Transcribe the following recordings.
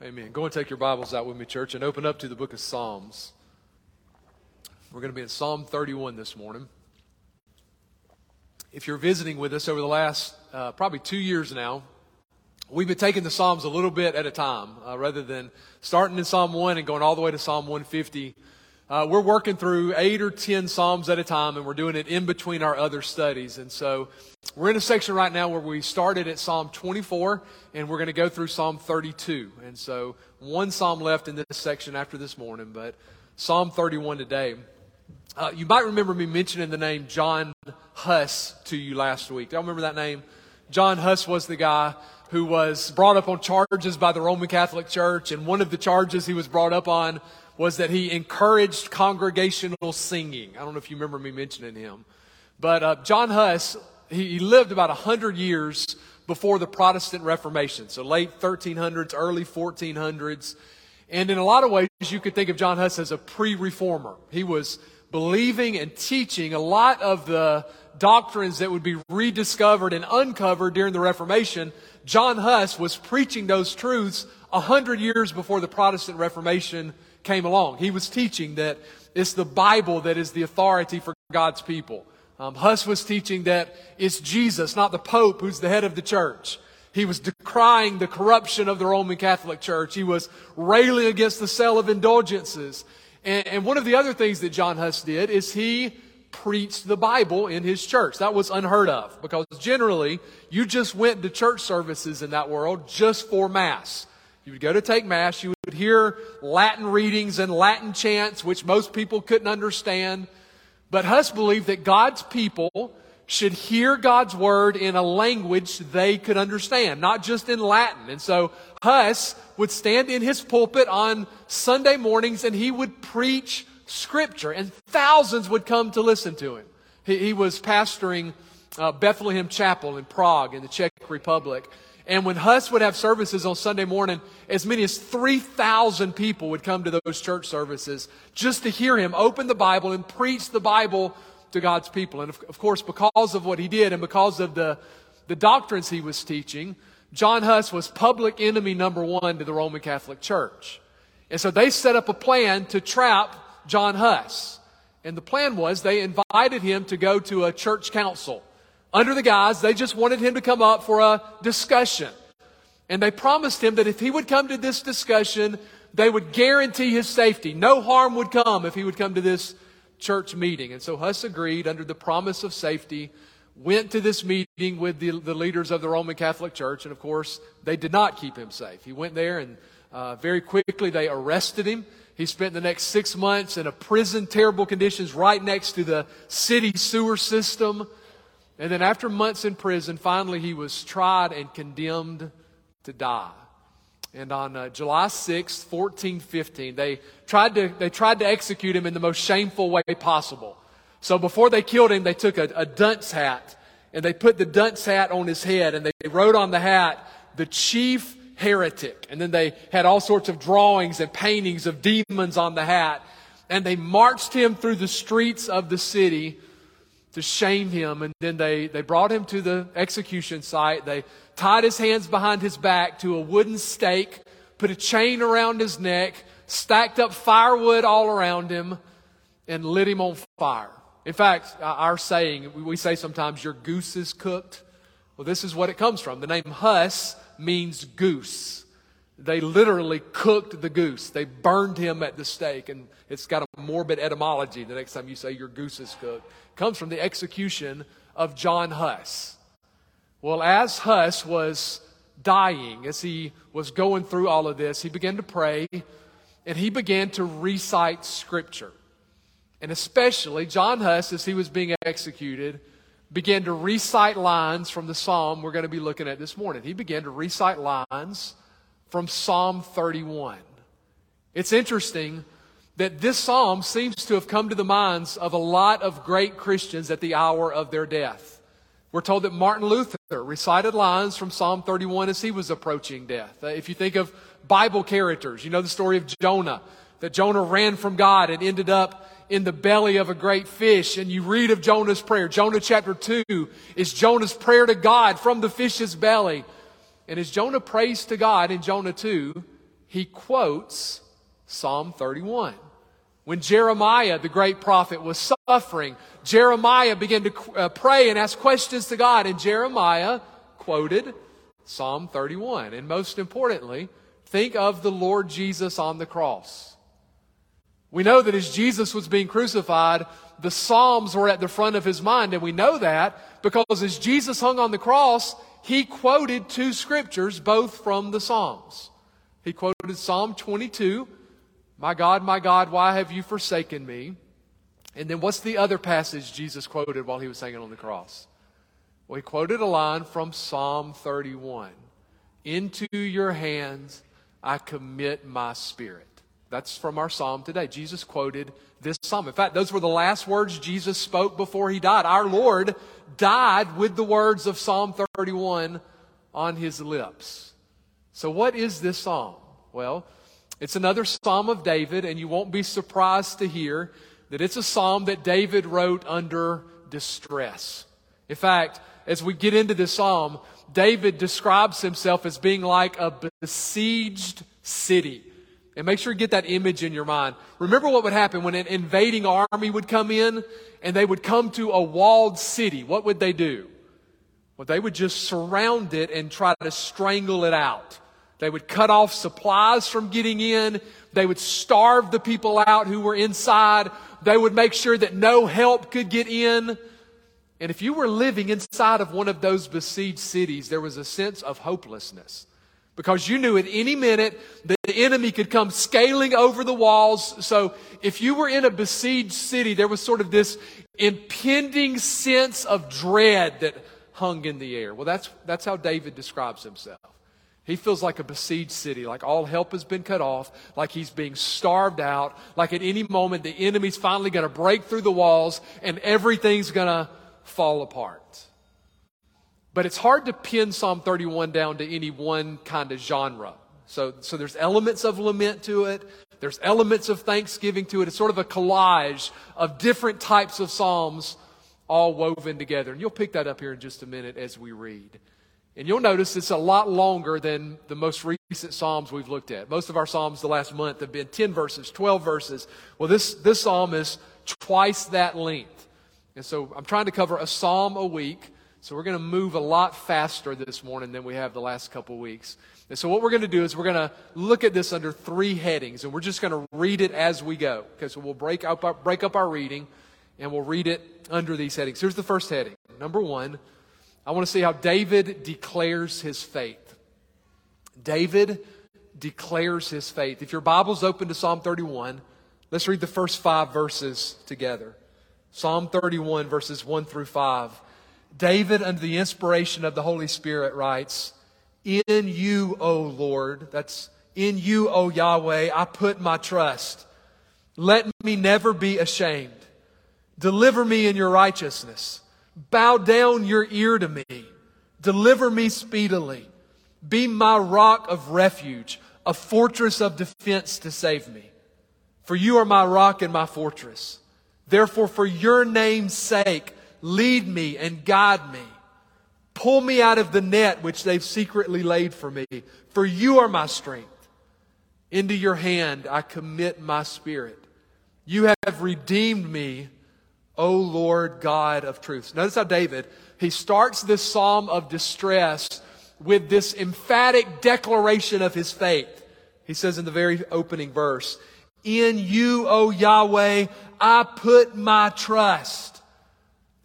Amen. Go and take your Bibles out with me, church, and open up to the book of Psalms. We're going to be in Psalm 31 this morning. If you're visiting with us over the last uh, probably two years now, we've been taking the Psalms a little bit at a time uh, rather than starting in Psalm 1 and going all the way to Psalm 150. Uh, we're working through eight or ten Psalms at a time, and we're doing it in between our other studies. And so we're in a section right now where we started at Psalm 24, and we're going to go through Psalm 32. And so one Psalm left in this section after this morning, but Psalm 31 today. Uh, you might remember me mentioning the name John Huss to you last week. You remember that name? John Huss was the guy who was brought up on charges by the Roman Catholic Church, and one of the charges he was brought up on was that he encouraged congregational singing. I don't know if you remember me mentioning him. But uh, John Huss, he, lived about 100 years before the Protestant Reformation, so late 1300s, early 1400s. And in a lot of ways, you could think of John Huss as a pre reformer. He was believing and teaching a lot of the doctrines that would be rediscovered and uncovered during the Reformation. John Huss was preaching those truths a hundred years before the Protestant Reformation came along. He was teaching that it's the Bible that is the authority for God's people. Um, Huss was teaching that it's Jesus, not the Pope, who's the head of the church. He was decrying the corruption of the Roman Catholic Church. He was railing against the sale of indulgences. And, and one of the other things that John Huss did is he preached the Bible in his church. That was unheard of because generally you just went to church services in that world just for Mass. You would go to take Mass, you would hear Latin readings and Latin chants, which most people couldn't understand. But Huss believed that God's people should hear God's word in a language they could understand, not just in Latin. And so Huss would stand in his pulpit on Sunday mornings and he would preach scripture, and thousands would come to listen to him. He, he was pastoring uh, Bethlehem Chapel in Prague in the Czech Republic. And when Huss would have services on Sunday morning, as many as 3,000 people would come to those church services just to hear him open the Bible and preach the Bible to God's people. And of, of course, because of what he did and because of the, the doctrines he was teaching, John Huss was public enemy number one to the Roman Catholic Church. And so they set up a plan to trap John Huss. And the plan was they invited him to go to a church council under the guise they just wanted him to come up for a discussion. And they promised him that if he would come to this discussion, they would guarantee his safety. No harm would come if he would come to this church meeting. And so Huss agreed under the promise of safety, went to this meeting with the, the leaders of the Roman Catholic Church. And of course, they did not keep him safe. He went there and uh, very quickly they arrested him. He spent the next six months in a prison, terrible conditions, right next to the city sewer system. And then after months in prison, finally he was tried and condemned to die. And on uh, July 6th, 1415, they tried, to, they tried to execute him in the most shameful way possible. So before they killed him, they took a, a dunce hat and they put the dunce hat on his head and they wrote on the hat, the chief heretic. And then they had all sorts of drawings and paintings of demons on the hat. And they marched him through the streets of the city to shame him. And then they, they brought him to the execution site. They tied his hands behind his back to a wooden stake, put a chain around his neck, stacked up firewood all around him, and lit him on fire. In fact, uh, our saying, we say sometimes your goose is cooked. Well, this is what it comes from. The name Huss means goose. They literally cooked the goose. They burned him at the stake, and it's got a morbid etymology the next time you say your goose is cooked. It comes from the execution of John Huss. Well, as Huss was dying, as he was going through all of this, he began to pray and he began to recite scripture. And especially, John Huss, as he was being executed, began to recite lines from the psalm we're going to be looking at this morning. He began to recite lines from Psalm 31. It's interesting that this psalm seems to have come to the minds of a lot of great Christians at the hour of their death. We're told that Martin Luther recited lines from Psalm 31 as he was approaching death. Uh, if you think of Bible characters, you know the story of Jonah, that Jonah ran from God and ended up in the belly of a great fish. And you read of Jonah's prayer. Jonah chapter 2 is Jonah's prayer to God from the fish's belly. And as Jonah prays to God in Jonah 2, he quotes Psalm 31. When Jeremiah, the great prophet, was suffering, Jeremiah began to uh, pray and ask questions to God, and Jeremiah quoted Psalm 31. And most importantly, think of the Lord Jesus on the cross. We know that as Jesus was being crucified, the Psalms were at the front of his mind, and we know that because as Jesus hung on the cross, he quoted two scriptures, both from the Psalms. He quoted Psalm 22, My God, my God, why have you forsaken me? And then what's the other passage Jesus quoted while he was hanging on the cross? Well, he quoted a line from Psalm 31 Into your hands I commit my spirit. That's from our psalm today. Jesus quoted this psalm. In fact, those were the last words Jesus spoke before he died. Our Lord died with the words of Psalm 31 on his lips. So, what is this psalm? Well, it's another psalm of David, and you won't be surprised to hear that it's a psalm that David wrote under distress. In fact, as we get into this psalm, David describes himself as being like a besieged city. And make sure you get that image in your mind. Remember what would happen when an invading army would come in and they would come to a walled city. What would they do? Well, they would just surround it and try to strangle it out. They would cut off supplies from getting in. They would starve the people out who were inside. They would make sure that no help could get in. And if you were living inside of one of those besieged cities, there was a sense of hopelessness because you knew at any minute the enemy could come scaling over the walls. So if you were in a besieged city, there was sort of this impending sense of dread that hung in the air. Well, that's, that's how David describes himself. He feels like a besieged city, like all help has been cut off, like he's being starved out, like at any moment the enemy's finally going to break through the walls and everything's going to fall apart. But it's hard to pin Psalm 31 down to any one kind of genre. So, so there's elements of lament to it. There's elements of thanksgiving to it. It's sort of a collage of different types of Psalms all woven together. And you'll pick that up here in just a minute as we read. And you'll notice it's a lot longer than the most recent Psalms we've looked at. Most of our Psalms the last month have been 10 verses, 12 verses. Well, this, this Psalm is twice that length. And so I'm trying to cover a Psalm a week. So we're going to move a lot faster this morning than we have the last couple weeks. And so what we're going to do is we're going to look at this under three headings, and we're just going to read it as we go. Okay, so we'll break up our, break up our reading, and we'll read it under these headings. Here's the first heading. Number one, I want to see how David declares his faith. David declares his faith. If your Bible's open to Psalm 31, let's read the first five verses together. Psalm 31, verses 1 through 5. David, under the inspiration of the Holy Spirit, writes, In you, O Lord, that's in you, O Yahweh, I put my trust. Let me never be ashamed. Deliver me in your righteousness. Bow down your ear to me. Deliver me speedily. Be my rock of refuge, a fortress of defense to save me. For you are my rock and my fortress. Therefore, for your name's sake, lead me and guide me. Pull me out of the net which they've secretly laid for me, for you are my strength. Into your hand I commit my spirit. You have redeemed me, O Lord God of truth. Notice how David, he starts this psalm of distress with this emphatic declaration of his faith. He says in the very opening verse, In you, O Yahweh, I put my trust.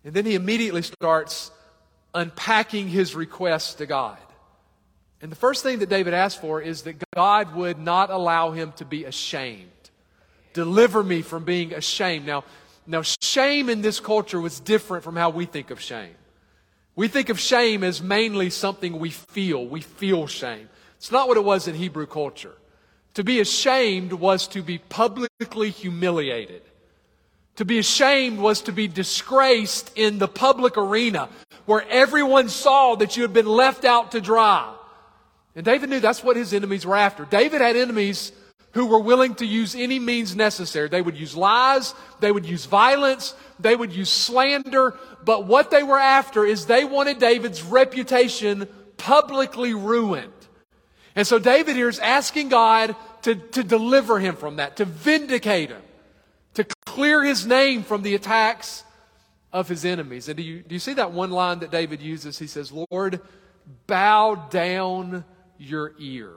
And then he immediately starts unpacking his request to God. And the first thing that David asked for is that God would not allow him to be ashamed. Deliver me from being ashamed. Now, now shame in this culture was different from how we think of shame. We think of shame as mainly something we feel. We feel shame. It's not what it was in Hebrew culture. To be ashamed was to be publicly humiliated. To be ashamed was to be disgraced in the public arena where everyone saw that you had been left out to dry. And David knew that's what his enemies were after. David had enemies who were willing to use any means necessary. They would use lies, they would use violence, they would use slander, but what they were after is they wanted David's reputation publicly ruined. And so David here is asking God to, to deliver him from that, to vindicate him, clear his name from the attacks of his enemies. And do you, do you see that one line that David uses? He says, Lord, bow down your ear.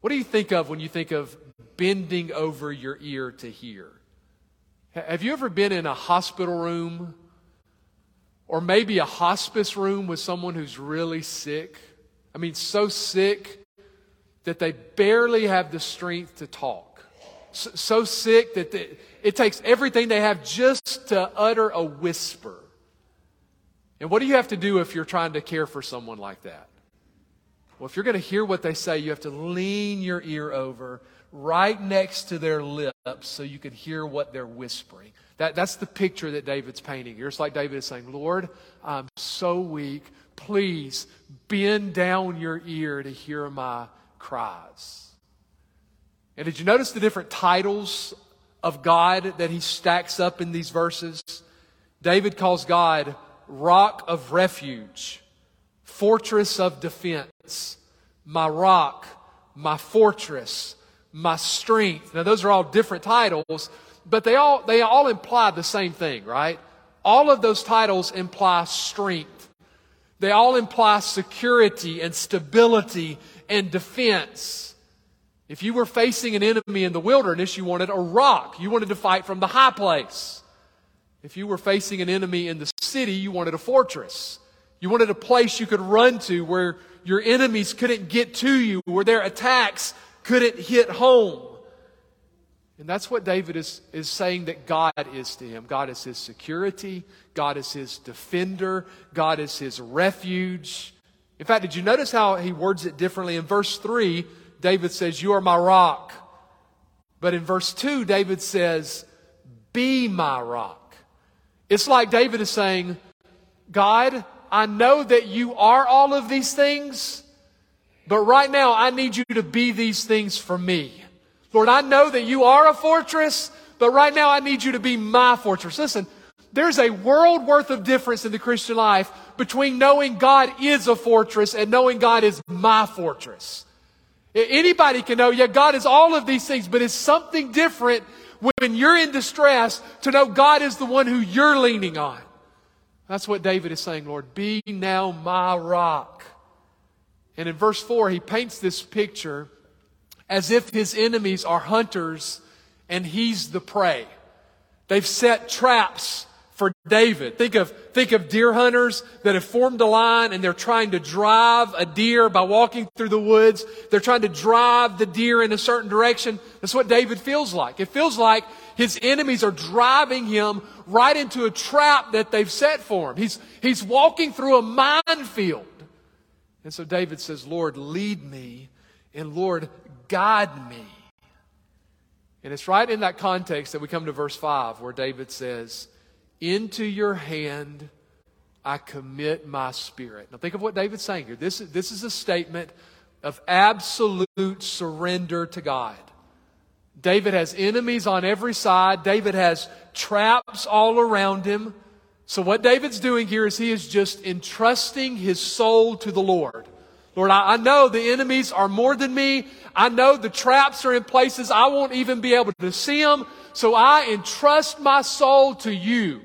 What do you think of when you think of bending over your ear to hear? Have you ever been in a hospital room or maybe a hospice room with someone who's really sick? I mean, so sick that they barely have the strength to talk. So, sick that they, it takes everything they have just to utter a whisper. And what do you have to do if you're trying to care for someone like that? Well, if you're going to hear what they say, you have to lean your ear over right next to their lips so you can hear what they're whispering. That, that's the picture that David's painting here. It's like David is saying, Lord, I'm so weak. Please bend down your ear to hear my cries. And did you notice the different titles of God that he stacks up in these verses? David calls God rock of refuge, fortress of defense, my rock, my fortress, my strength. Now, those are all different titles, but they all, they all imply the same thing, right? All of those titles imply strength. They all imply security and stability and defense. If you were facing an enemy in the wilderness, you wanted a rock. You wanted to fight from the high place. If you were facing an enemy in the city, you wanted a fortress. You wanted a place you could run to where your enemies couldn't get to you, where their attacks couldn't hit home. And that's what David is, is saying that God is to him. God is his security. God is his defender. God is his refuge. In fact, did you notice how he words it differently? In verse 3, David says, You are my rock. But in verse 2, David says, Be my rock. It's like David is saying, God, I know that you are all of these things, but right now I need you to be these things for me. Lord, I know that you are a fortress, but right now I need you to be my fortress. Listen, there's a world worth of difference in the Christian life between knowing God is a fortress and knowing God is my fortress. Anybody can know, yeah, God is all of these things, but it's something different when you're in distress to know God is the one who you're leaning on. That's what David is saying, Lord, be now my rock. And in verse 4, he paints this picture as if his enemies are hunters and he's the prey. They've set traps for David. Think of, think of deer hunters that have formed a line and they're trying to drive a deer by walking through the woods. They're trying to drive the deer in a certain direction. That's what David feels like. It feels like his enemies are driving him right into a trap that they've set for him. He's, he's walking through a minefield. And so David says, Lord, lead me and Lord, guide me. And it's right in that context that we come to verse 5 where David says, Into your hand I commit my spirit. Now think of what David's saying here. This, this is a statement of absolute surrender to God. David has enemies on every side. David has traps all around him. So what David's doing here is he is just entrusting his soul to the Lord. Lord, I, I know the enemies are more than me. I know the traps are in places I won't even be able to see them. So I entrust my soul to you.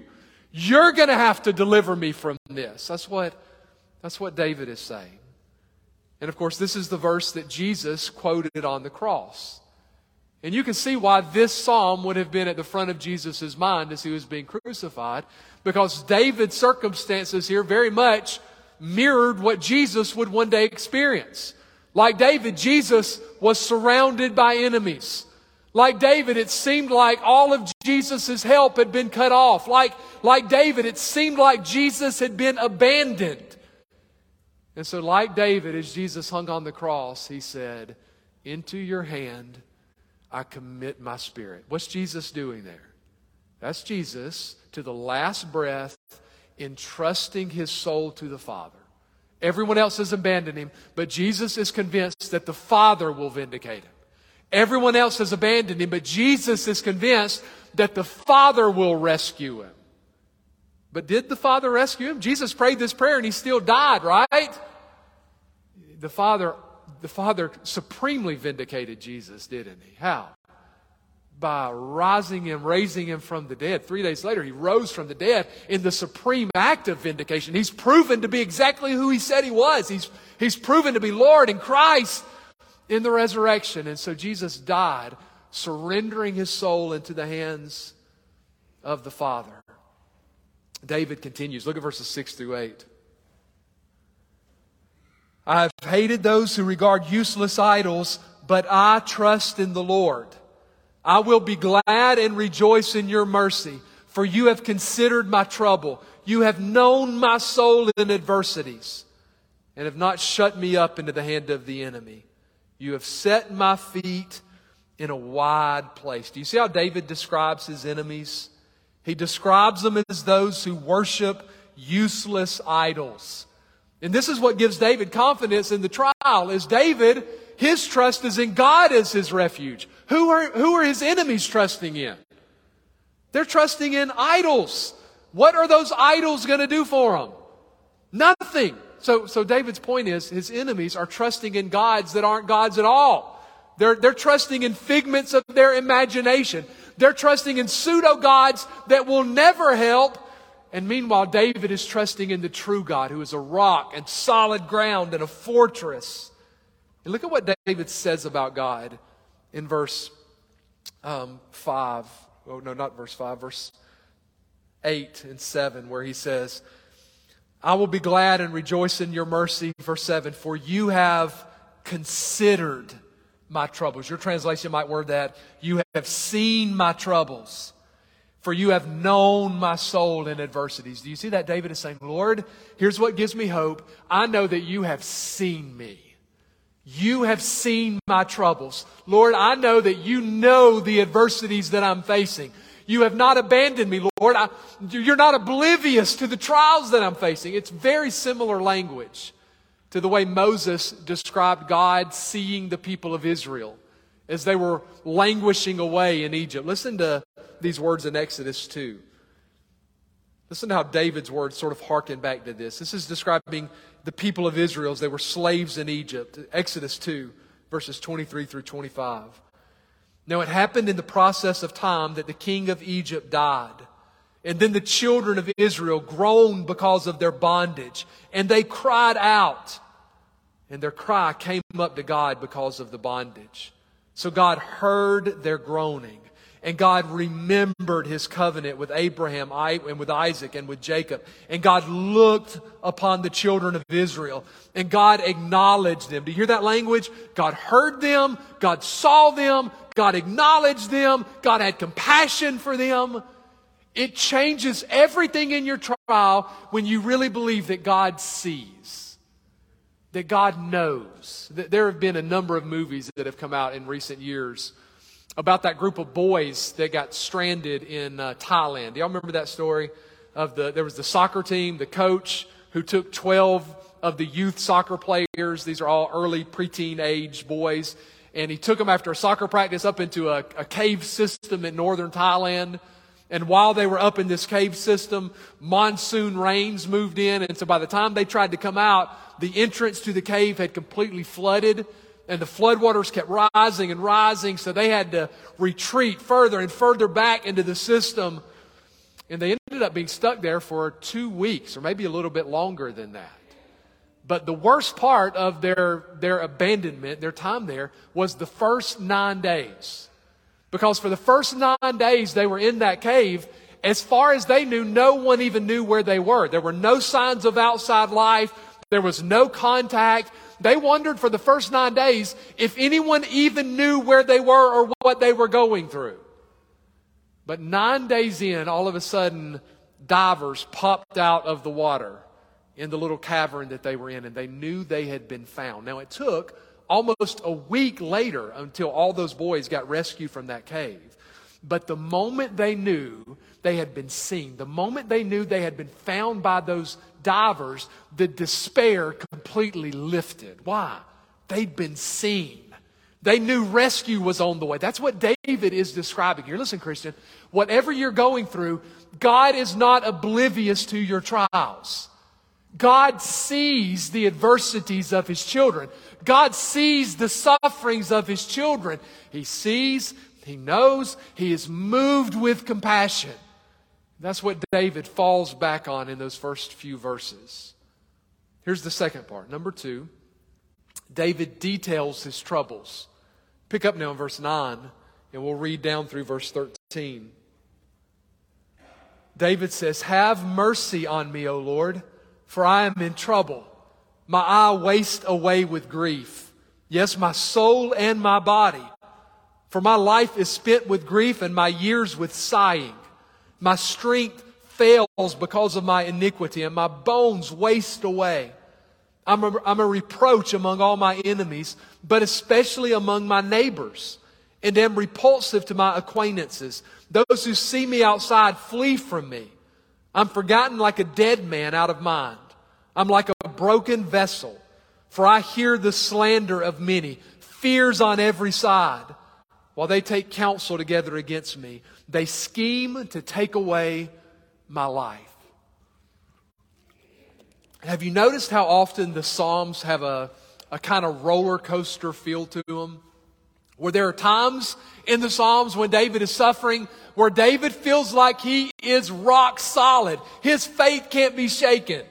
You're going to have to deliver me from this. That's what, that's what David is saying. And of course, this is the verse that Jesus quoted on the cross. And you can see why this psalm would have been at the front of Jesus' mind as he was being crucified, because David's circumstances here very much mirrored what Jesus would one day experience. Like David, Jesus was surrounded by enemies. Like David, it seemed like all of Jesus' help had been cut off. Like, like David, it seemed like Jesus had been abandoned. And so, like David, as Jesus hung on the cross, he said, Into your hand I commit my spirit. What's Jesus doing there? That's Jesus to the last breath entrusting his soul to the Father. Everyone else has abandoned him, but Jesus is convinced that the Father will vindicate him. Everyone else has abandoned him, but Jesus is convinced that the Father will rescue him. But did the Father rescue him? Jesus prayed this prayer and he still died, right? The Father the Father supremely vindicated Jesus, didn't he? How? By rising him, raising him from the dead. Three days later, he rose from the dead in the supreme act of vindication. He's proven to be exactly who he said he was. He's, he's proven to be Lord and Christ in the resurrection. And so Jesus died, surrendering his soul into the hands of the Father. David continues. Look at verses 6 through 8. I have hated those who regard useless idols, but I trust in the Lord. I will be glad and rejoice in your mercy, for you have considered my trouble. You have known my soul in adversities, and have not shut me up into the hand of the enemy. You have set my feet in a wide place. Do you see how David describes his enemies? He describes them as those who worship useless idols. And this is what gives David confidence in the trial is David, his trust is in God as his refuge. Who are, who are his enemies trusting in? They're trusting in idols. What are those idols going to do for them? Nothing. So, so David's point is his enemies are trusting in gods that aren't gods at all. They're, they're trusting in figments of their imagination. They're trusting in pseudo gods that will never help and meanwhile, David is trusting in the true God who is a rock and solid ground and a fortress. And look at what David says about God in verse um, 5. Oh, no, not verse 5, verse 8 and 7, where he says, I will be glad and rejoice in your mercy. Verse 7, for you have considered my troubles. Your translation might word that, you have seen my troubles for you have known my soul in adversities. Do you see that? David is saying, Lord, here's what gives me hope. I know that you have seen me. You have seen my troubles. Lord, I know that you know the adversities that I'm facing. You have not abandoned me, Lord. I, you're not oblivious to the trials that I'm facing. It's very similar language to the way Moses described God seeing the people of Israel as they were languishing away in Egypt. Listen to these words in Exodus 2. Listen to how David's words sort of harken back to this. This is describing the people of Israel as they were slaves in Egypt. Exodus 2, verses 23 through 25. Now it happened in the process of time that the king of Egypt died. And then the children of Israel groaned because of their bondage. And they cried out. And their cry came up to God because of the bondage. So God heard their groaning. And God remembered his covenant with Abraham and with Isaac and with Jacob. And God looked upon the children of Israel and God acknowledged them. Do you hear that language? God heard them. God saw them. God acknowledged them. God had compassion for them. It changes everything in your trial when you really believe that God sees, that God knows. There have been a number of movies that have come out in recent years about that group of boys that got stranded in uh, Thailand. Do y'all remember that story? Of the there was the soccer team, the coach who took 12 of the youth soccer players. These are all early preteen age boys, and he took them after a soccer practice up into a, a cave system in northern Thailand. And while they were up in this cave system, monsoon rains moved in, and so by the time they tried to come out, the entrance to the cave had completely flooded and the floodwaters kept rising and rising, so they had to retreat further and further back into the system. And they ended up being stuck there for two weeks, or maybe a little bit longer than that. But the worst part of their, their abandonment, their time there, was the first nine days. Because for the first nine days they were in that cave, as far as they knew, no one even knew where they were. There were no signs of outside life. There was no contact. They wondered for the first nine days if anyone even knew where they were or what they were going through. But nine days in, all of a sudden, divers popped out of the water in the little cavern that they were in, and they knew they had been found. Now, it took almost a week later until all those boys got rescued from that cave. But the moment they knew they had been seen, the moment they knew they had been found by those divers, the despair completely lifted. Why? They'd been seen. They knew rescue was on the way. That's what David is describing here. Listen, Christian, whatever you're going through, God is not oblivious to your trials. God sees the adversities of his children. God sees the sufferings of his children. He sees, he knows, he is moved with compassion. That's what David falls back on in those first few verses. Here's the second part. Number two, David details his troubles. Pick up now in verse 9, and we'll read down through verse 13. David says, Have mercy on me, O Lord, for I am in trouble. My eye wastes away with grief. Yes, my soul and my body. For my life is spent with grief and my years with sighing. My strength fails because of my iniquity and my bones waste away. I'm a, I'm a reproach among all my enemies, but especially among my neighbors, and am repulsive to my acquaintances. Those who see me outside flee from me. I'm forgotten like a dead man out of mind. I'm like a broken vessel, for I hear the slander of many, fears on every side, while they take counsel together against me. They scheme to take away my life. Have you noticed how often the Psalms have a, a kind of roller coaster feel to them? Where there are times in the Psalms when David is suffering, where David feels like he is rock solid. His faith can't be shaken.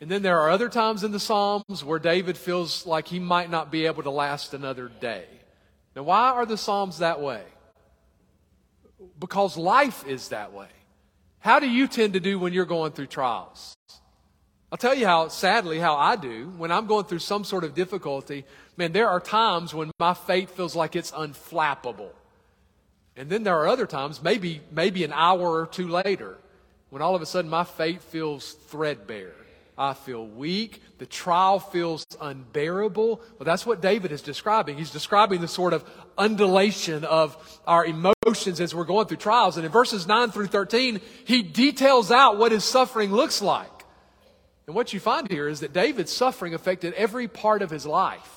And then there are other times in the Psalms where David feels like he might not be able to last another day. Now, why are the Psalms that way? Because life is that way. How do you tend to do when you're going through trials? I'll tell you how, sadly, how I do. When I'm going through some sort of difficulty, man, there are times when my faith feels like it's unflappable. And then there are other times, maybe, maybe an hour or two later, when all of a sudden my faith feels threadbare. I feel weak. The trial feels unbearable. Well, that's what David is describing. He's describing the sort of undulation of our emotions as we're going through trials. And in verses 9 through 13, he details out what his suffering looks like. And what you find here is that David's suffering affected every part of his life.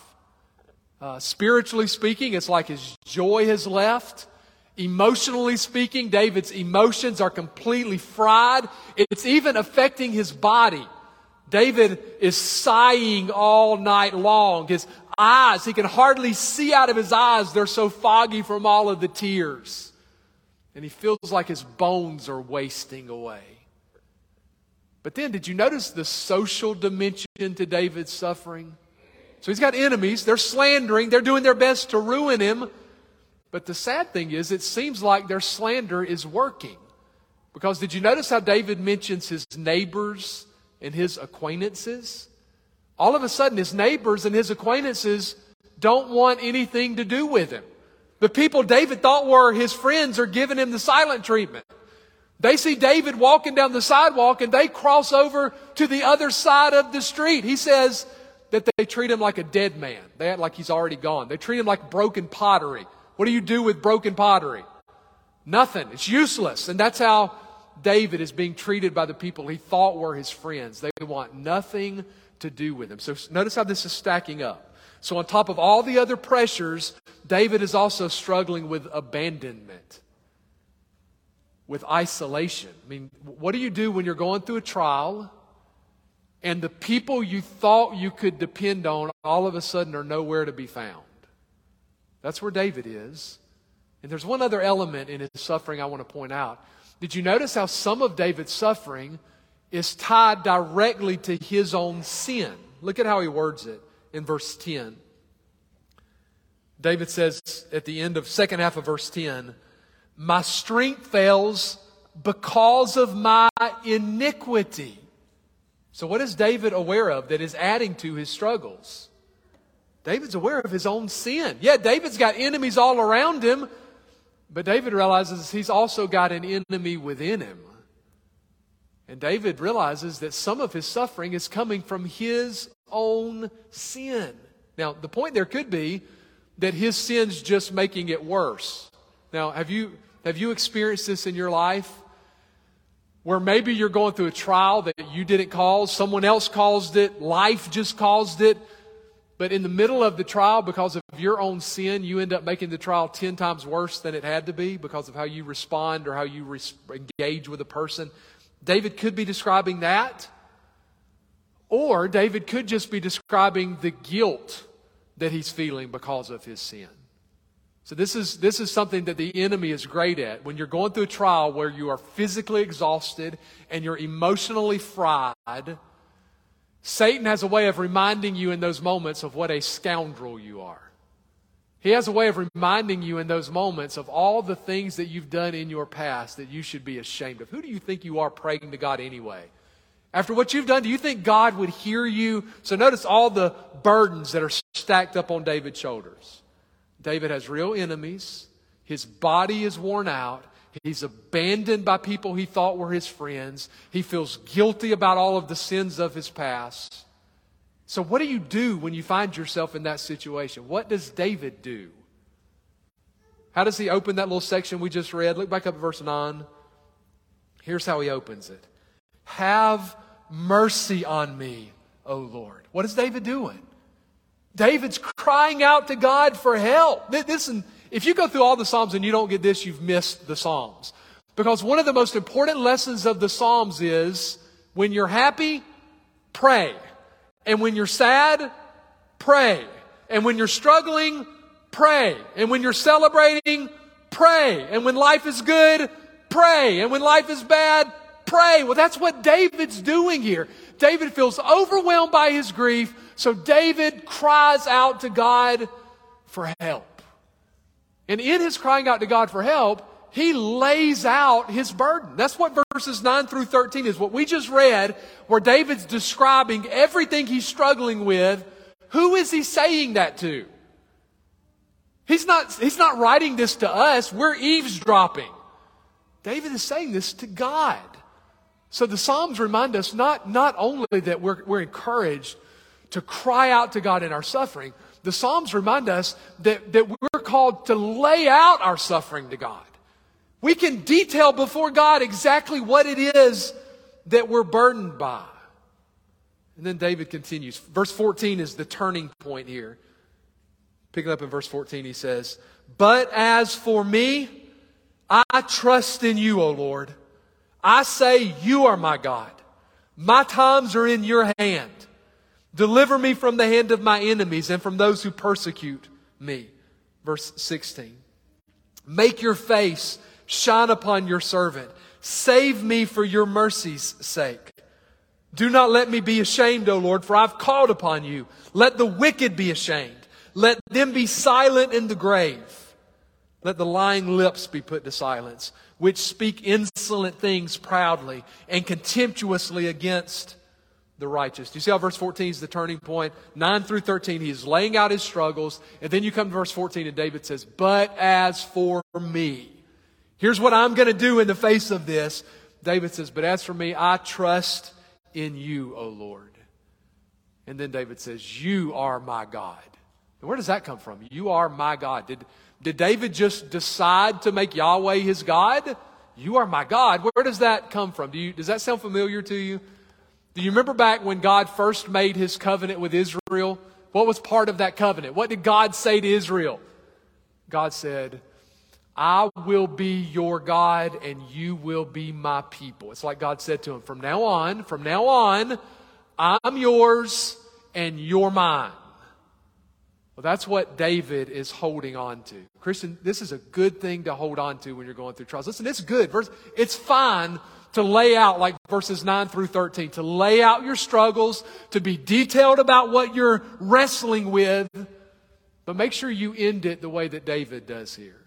Uh, spiritually speaking, it's like his joy has left. Emotionally speaking, David's emotions are completely fried. It's even affecting his body. David is sighing all night long. His eyes, he can hardly see out of his eyes. They're so foggy from all of the tears. And he feels like his bones are wasting away. But then, did you notice the social dimension to David's suffering? So he's got enemies. They're slandering. They're doing their best to ruin him. But the sad thing is, it seems like their slander is working. Because did you notice how David mentions his neighbors and his acquaintances, all of a sudden his neighbors and his acquaintances don't want anything to do with him. The people David thought were his friends are giving him the silent treatment. They see David walking down the sidewalk and they cross over to the other side of the street. He says that they treat him like a dead man. They act like he's already gone. They treat him like broken pottery. What do you do with broken pottery? Nothing. It's useless. And that's how David is being treated by the people he thought were his friends. They want nothing to do with him. So notice how this is stacking up. So, on top of all the other pressures, David is also struggling with abandonment, with isolation. I mean, what do you do when you're going through a trial and the people you thought you could depend on all of a sudden are nowhere to be found? That's where David is. And there's one other element in his suffering I want to point out. Did you notice how some of David's suffering is tied directly to his own sin? Look at how he words it in verse 10. David says at the end of second half of verse 10, my strength fails because of my iniquity. So what is David aware of that is adding to his struggles? David's aware of his own sin. Yeah, David's got enemies all around him, but David realizes he's also got an enemy within him. And David realizes that some of his suffering is coming from his own sin. Now, the point there could be that his sin's just making it worse. Now, have you, have you experienced this in your life? Where maybe you're going through a trial that you didn't cause, someone else caused it, life just caused it, but in the middle of the trial, because of your own sin, you end up making the trial 10 times worse than it had to be because of how you respond or how you engage with a person. David could be describing that. Or David could just be describing the guilt that he's feeling because of his sin. So this is, this is something that the enemy is great at. When you're going through a trial where you are physically exhausted and you're emotionally fried, Satan has a way of reminding you in those moments of what a scoundrel you are. He has a way of reminding you in those moments of all the things that you've done in your past that you should be ashamed of. Who do you think you are praying to God anyway? After what you've done, do you think God would hear you? So notice all the burdens that are stacked up on David's shoulders. David has real enemies. His body is worn out. He's abandoned by people he thought were his friends. He feels guilty about all of the sins of his past. So, what do you do when you find yourself in that situation? What does David do? How does he open that little section we just read? Look back up at verse 9. Here's how he opens it Have mercy on me, O Lord. What is David doing? David's crying out to God for help. Listen, if you go through all the Psalms and you don't get this, you've missed the Psalms. Because one of the most important lessons of the Psalms is when you're happy, pray. And when you're sad, pray. And when you're struggling, pray. And when you're celebrating, pray. And when life is good, pray. And when life is bad, pray. Well, that's what David's doing here. David feels overwhelmed by his grief, so David cries out to God for help. And in his crying out to God for help, he lays out his burden. That's what verses 9 through 13 is. What we just read, where David's describing everything he's struggling with. Who is he saying that to? He's not, he's not writing this to us. We're eavesdropping. David is saying this to God. So the Psalms remind us not, not only that we're, we're encouraged to cry out to God in our suffering, the Psalms remind us that, that we're called to lay out our suffering to God. We can detail before God exactly what it is that we're burdened by. And then David continues. Verse 14 is the turning point here. Picking up in verse 14, he says, But as for me, I trust in you, O Lord. I say, You are my God. My times are in your hand. Deliver me from the hand of my enemies and from those who persecute me. Verse 16. Make your face shine upon your servant. Save me for your mercy's sake. Do not let me be ashamed, O Lord, for I've called upon you. Let the wicked be ashamed. Let them be silent in the grave. Let the lying lips be put to silence, which speak insolent things proudly and contemptuously against the righteous. Do you see how verse 14 is the turning point? 9 through 13, he's laying out his struggles. And then you come to verse 14 and David says, But as for me, here's what I'm going to do in the face of this. David says, But as for me, I trust in you, O Lord. And then David says, You are my God. And where does that come from? You are my God. Did, did David just decide to make Yahweh his God? You are my God. Where does that come from? Do you, does that sound familiar to you? Do you remember back when God first made his covenant with Israel? What was part of that covenant? What did God say to Israel? God said, I will be your God and you will be my people. It's like God said to him, from now on, from now on, I'm yours and you're mine. Well, that's what David is holding on to. Christian, this is a good thing to hold on to when you're going through trials. Listen, it's good. It's fine to lay out, like verses 9 through 13, to lay out your struggles, to be detailed about what you're wrestling with, but make sure you end it the way that David does here.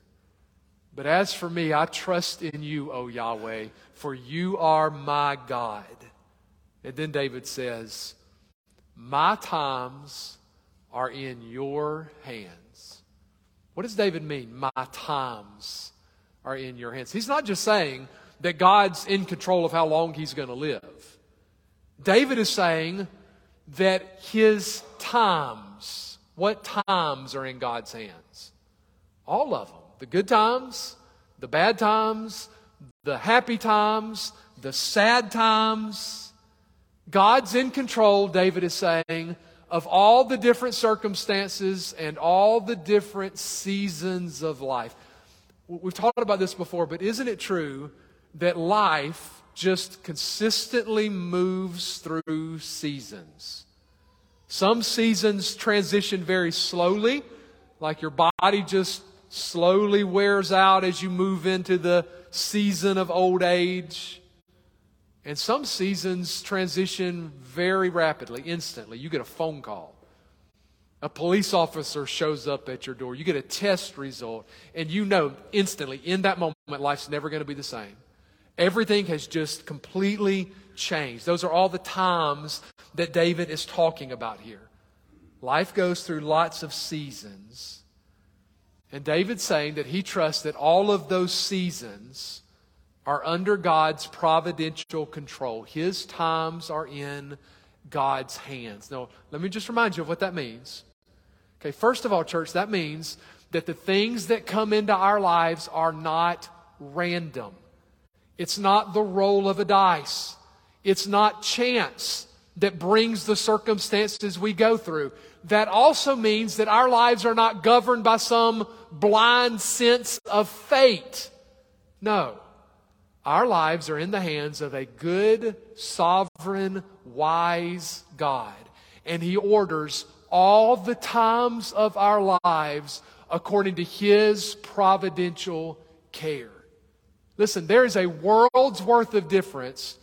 But as for me, I trust in you, O Yahweh, for you are my God. And then David says, My times are in your hands. What does David mean? My times are in your hands. He's not just saying, that God's in control of how long he's going to live. David is saying that his times, what times are in God's hands? All of them. The good times, the bad times, the happy times, the sad times. God's in control, David is saying, of all the different circumstances and all the different seasons of life. We've talked about this before, but isn't it true that life just consistently moves through seasons. Some seasons transition very slowly, like your body just slowly wears out as you move into the season of old age. And some seasons transition very rapidly, instantly. You get a phone call. A police officer shows up at your door. You get a test result, and you know instantly, in that moment, life's never going to be the same. Everything has just completely changed. Those are all the times that David is talking about here. Life goes through lots of seasons. And David's saying that he trusts that all of those seasons are under God's providential control. His times are in God's hands. Now, let me just remind you of what that means. Okay, first of all, church, that means that the things that come into our lives are not random. It's not the roll of a dice. It's not chance that brings the circumstances we go through. That also means that our lives are not governed by some blind sense of fate. No. Our lives are in the hands of a good, sovereign, wise God. And He orders all the times of our lives according to His providential care. Listen, there is a world's worth of difference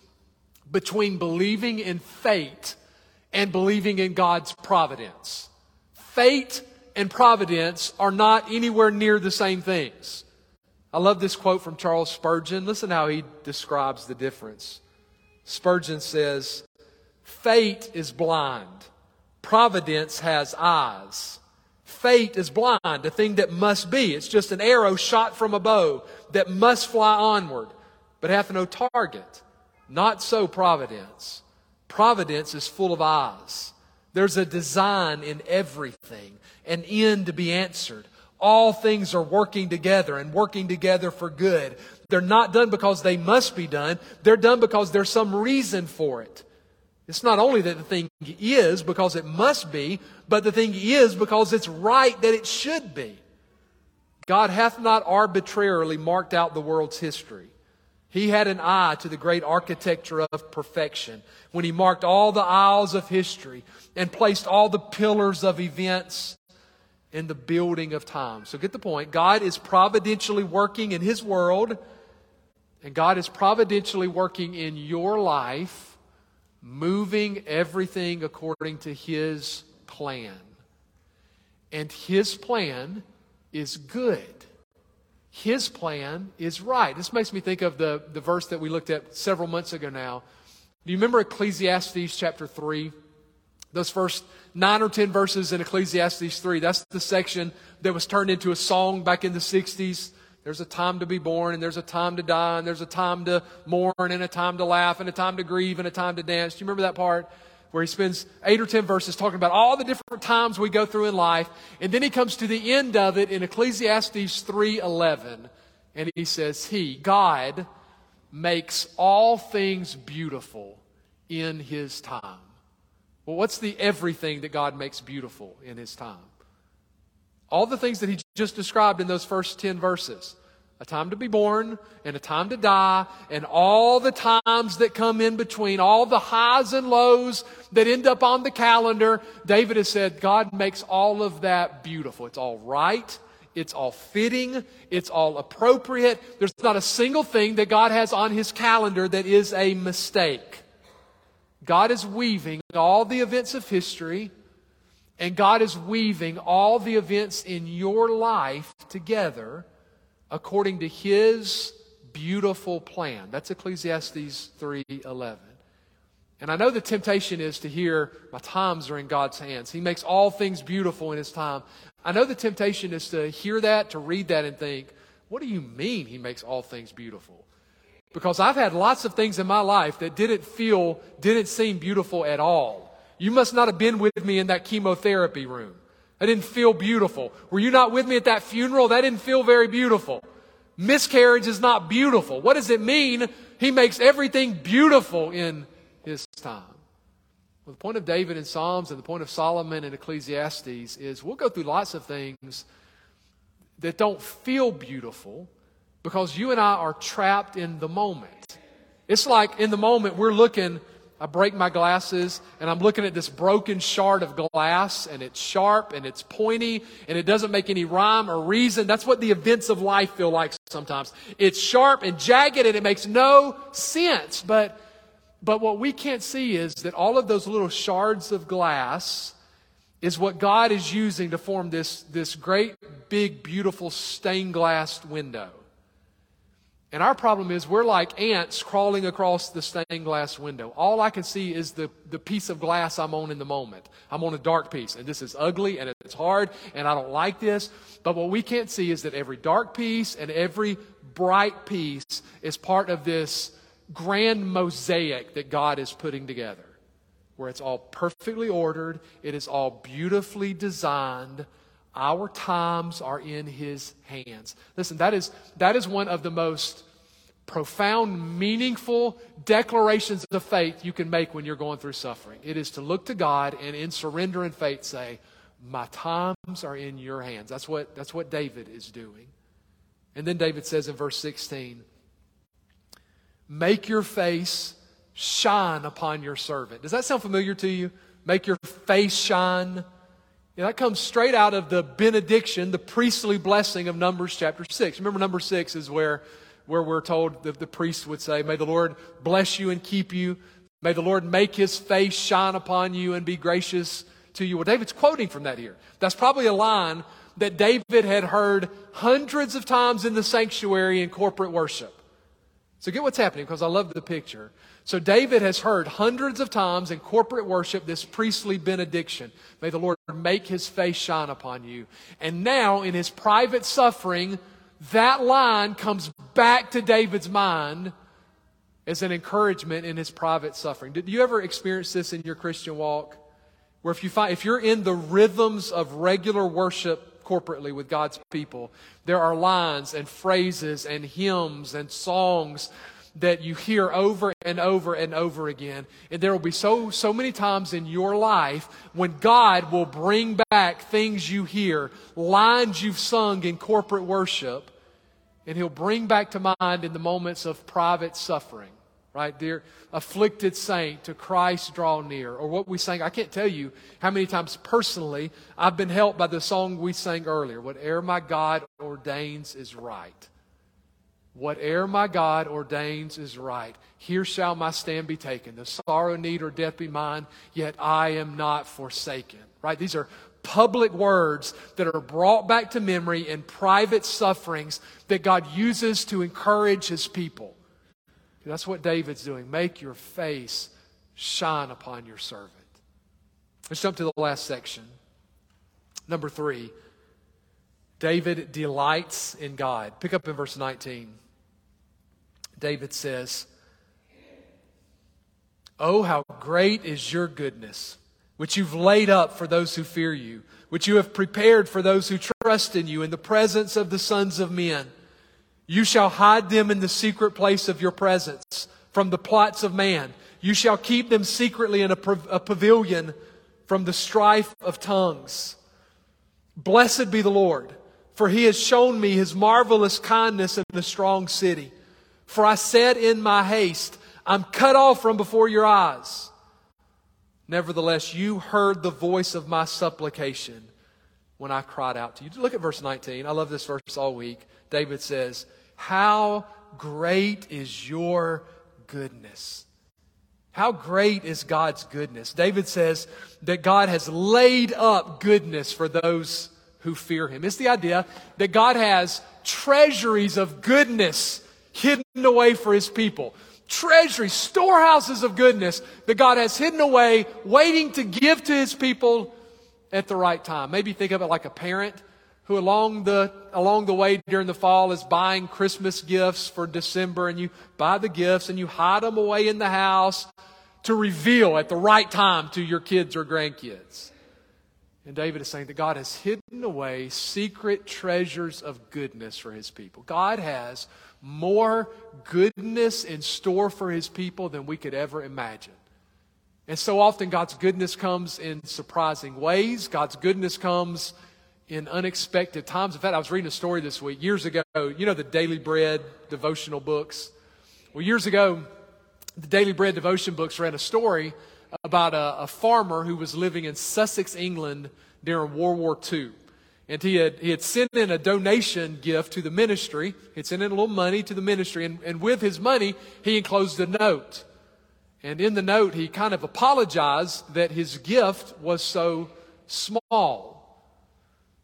between believing in fate and believing in God's providence. Fate and providence are not anywhere near the same things. I love this quote from Charles Spurgeon. Listen how he describes the difference. Spurgeon says, Fate is blind, providence has eyes. Fate is blind, a thing that must be. It's just an arrow shot from a bow that must fly onward, but hath no target. Not so providence. Providence is full of eyes. There's a design in everything, an end to be answered. All things are working together and working together for good. They're not done because they must be done. They're done because there's some reason for it. It's not only that the thing is because it must be, but the thing is because it's right that it should be. God hath not arbitrarily marked out the world's history. He had an eye to the great architecture of perfection when he marked all the aisles of history and placed all the pillars of events in the building of time. So get the point. God is providentially working in his world, and God is providentially working in your life, moving everything according to his plan. And his plan is good. His plan is right. This makes me think of the, the verse that we looked at several months ago now. Do you remember Ecclesiastes chapter 3? Those first nine or ten verses in Ecclesiastes 3. That's the section that was turned into a song back in the 60s. There's a time to be born, and there's a time to die, and there's a time to mourn, and a time to laugh, and a time to grieve, and a time to dance. Do you remember that part? Where he spends eight or ten verses talking about all the different times we go through in life and then he comes to the end of it in ecclesiastes 3.11 and he says he god makes all things beautiful in his time. Well what's the everything that god makes beautiful in his time? All the things that he just described in those first 10 verses a time to be born and a time to die, and all the times that come in between, all the highs and lows that end up on the calendar. David has said God makes all of that beautiful. It's all right. It's all fitting. It's all appropriate. There's not a single thing that God has on his calendar that is a mistake. God is weaving all the events of history, and God is weaving all the events in your life together according to his beautiful plan. That's Ecclesiastes 3:11. And I know the temptation is to hear my times are in God's hands. He makes all things beautiful in his time. I know the temptation is to hear that, to read that and think, what do you mean he makes all things beautiful? Because I've had lots of things in my life that didn't feel, didn't seem beautiful at all. You must not have been with me in that chemotherapy room. That didn't feel beautiful. Were you not with me at that funeral? That didn't feel very beautiful. Miscarriage is not beautiful. What does it mean? He makes everything beautiful in his time. Well, the point of David in Psalms and the point of Solomon in Ecclesiastes is we'll go through lots of things that don't feel beautiful because you and I are trapped in the moment. It's like in the moment we're looking, I break my glasses and I'm looking at this broken shard of glass and it's sharp and it's pointy and it doesn't make any rhyme or reason. That's what the events of life feel like sometimes. It's sharp and jagged and it makes no sense. But, but what we can't see is that all of those little shards of glass is what God is using to form this, this great, big, beautiful stained glass window. And our problem is we're like ants crawling across the stained glass window. All I can see is the, the piece of glass I'm on in the moment. I'm on a dark piece, and this is ugly and it's hard, and I don't like this. But what we can't see is that every dark piece and every bright piece is part of this grand mosaic that God is putting together, where it's all perfectly ordered, it is all beautifully designed our times are in his hands. Listen, that is, that is one of the most profound, meaningful declarations of faith you can make when you're going through suffering. It is to look to God and in surrender and faith say, My times are in your hands. That's what, that's what David is doing. And then David says in verse 16, Make your face shine upon your servant. Does that sound familiar to you? Make your face shine that comes straight out of the benediction, the priestly blessing of Numbers chapter 6. Remember, number 6 is where, where we're told that the priest would say, May the Lord bless you and keep you. May the Lord make his face shine upon you and be gracious to you. Well, David's quoting from that here. That's probably a line that David had heard hundreds of times in the sanctuary in corporate worship. So get what's happening because I love the picture. So David has heard hundreds of times in corporate worship this priestly benediction. May the Lord make his face shine upon you. And now in his private suffering, that line comes back to David's mind as an encouragement in his private suffering. Did you ever experience this in your Christian walk? Where if you find, if you're in the rhythms of regular worship corporately with God's people, there are lines and phrases and hymns and songs that you hear over and over and over again. And there will be so, so many times in your life when God will bring back things you hear, lines you've sung in corporate worship, and He'll bring back to mind in the moments of private suffering. Right, dear afflicted saint, to Christ draw near. Or what we sang, I can't tell you how many times personally I've been helped by the song we sang earlier. Whatever my God ordains is right. Whate'er my God ordains is right. Here shall my stand be taken. The sorrow, need, or death be mine, yet I am not forsaken. Right? These are public words that are brought back to memory in private sufferings that God uses to encourage his people. That's what David's doing. Make your face shine upon your servant. Let's jump to the last section. Number three. David delights in God. Pick up in verse 19. David says, Oh, how great is your goodness, which you've laid up for those who fear you, which you have prepared for those who trust in you in the presence of the sons of men. You shall hide them in the secret place of your presence from the plots of man. You shall keep them secretly in a, a pavilion from the strife of tongues. Blessed be the Lord for he has shown me his marvelous kindness in the strong city. For I said in my haste, I'm cut off from before your eyes. Nevertheless, you heard the voice of my supplication when I cried out to you. Look at verse 19. I love this verse all week. David says, How great is your goodness. How great is God's goodness? David says that God has laid up goodness for those who fear him. It's the idea that God has treasuries of goodness hidden away for his people. Treasuries, storehouses of goodness that God has hidden away, waiting to give to his people at the right time. Maybe think of it like a parent who along the along the way during the fall is buying Christmas gifts for December and you buy the gifts and you hide them away in the house to reveal at the right time to your kids or grandkids. And David is saying that God has hidden away secret treasures of goodness for his people. God has more goodness in store for his people than we could ever imagine. And so often God's goodness comes in surprising ways. God's goodness comes in unexpected times. In fact, I was reading a story this week. Years ago, you know the Daily Bread devotional books? Well, years ago, the Daily Bread devotion books ran a story about a, a farmer who was living in Sussex, England during World War II. And he had, he had sent in a donation gift to the ministry. He'd sent in a little money to the ministry. And, and with his money, he enclosed a note. And in the note, he kind of apologized that his gift was so small.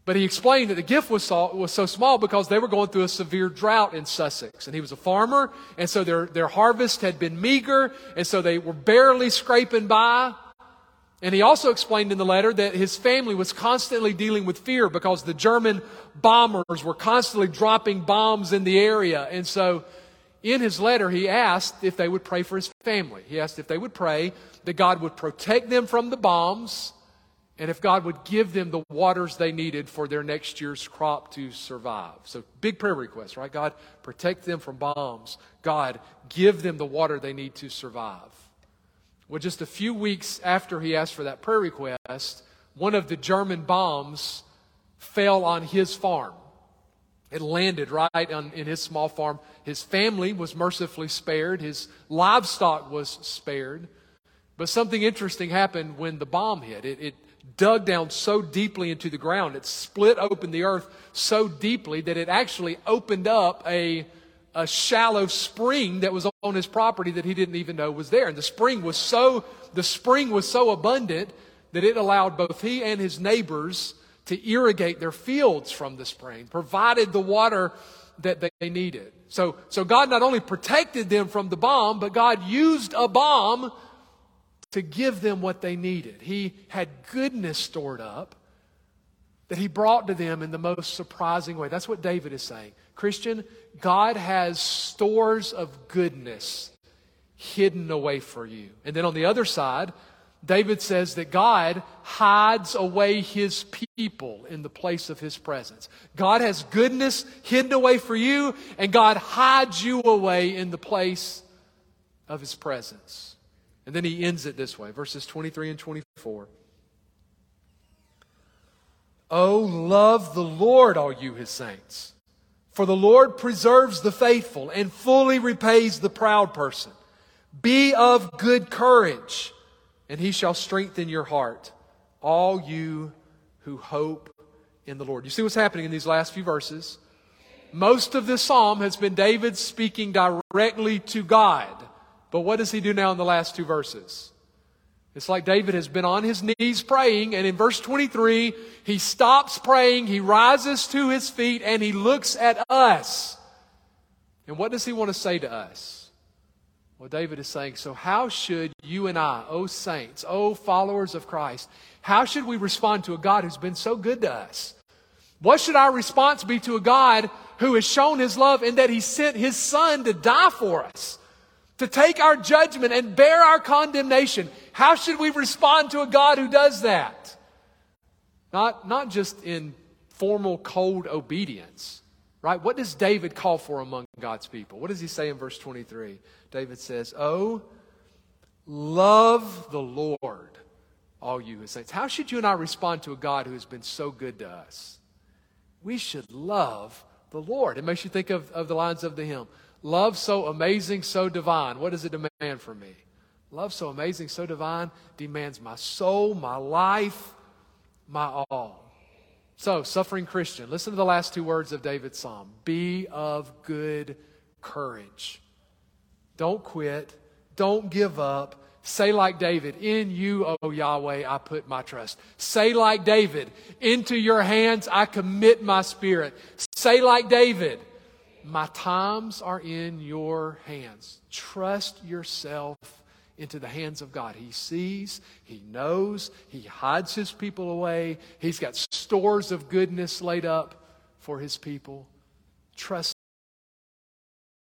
But he explained that the gift was so, was so small because they were going through a severe drought in Sussex. And he was a farmer, and so their, their harvest had been meager, and so they were barely scraping by. And he also explained in the letter that his family was constantly dealing with fear because the German bombers were constantly dropping bombs in the area. And so in his letter, he asked if they would pray for his family. He asked if they would pray that God would protect them from the bombs and if God would give them the waters they needed for their next year's crop to survive. So, big prayer request, right? God, protect them from bombs. God, give them the water they need to survive. Well, just a few weeks after he asked for that prayer request, one of the German bombs fell on his farm. It landed right on, in his small farm. His family was mercifully spared, his livestock was spared. But something interesting happened when the bomb hit. It, it dug down so deeply into the ground. It split open the earth so deeply that it actually opened up a, a shallow spring that was on his property that he didn't even know was there. And the spring was so, the spring was so abundant that it allowed both he and his neighbors to irrigate their fields from the spring, provided the water that they needed. So, so God not only protected them from the bomb, but God used a bomb to give them what they needed. He had goodness stored up that he brought to them in the most surprising way. That's what David is saying. Christian, God has stores of goodness hidden away for you. And then on the other side, David says that God hides away his people in the place of his presence. God has goodness hidden away for you, and God hides you away in the place of his presence. And then he ends it this way verses 23 and 24. Oh, love the Lord, all you his saints. For the Lord preserves the faithful and fully repays the proud person. Be of good courage, and he shall strengthen your heart, all you who hope in the Lord. You see what's happening in these last few verses? Most of this psalm has been David speaking directly to God. But what does he do now in the last two verses? It's like David has been on his knees praying, and in verse 23, he stops praying, he rises to his feet, and he looks at us. And what does he want to say to us? Well, David is saying, So, how should you and I, O saints, O followers of Christ, how should we respond to a God who's been so good to us? What should our response be to a God who has shown his love in that he sent his son to die for us? To take our judgment and bear our condemnation. How should we respond to a God who does that? Not, not just in formal, cold obedience, right? What does David call for among God's people? What does he say in verse 23? David says, Oh, love the Lord, all you his saints. How should you and I respond to a God who has been so good to us? We should love the Lord. It makes you think of, of the lines of the hymn. Love so amazing, so divine. What does it demand from me? Love so amazing, so divine demands my soul, my life, my all. So, suffering Christian, listen to the last two words of David's psalm be of good courage. Don't quit. Don't give up. Say like David, in you, O Yahweh, I put my trust. Say like David, into your hands I commit my spirit. Say like David, my times are in your hands. Trust yourself into the hands of God. He sees, He knows, He hides His people away. He's got stores of goodness laid up for His people. Trust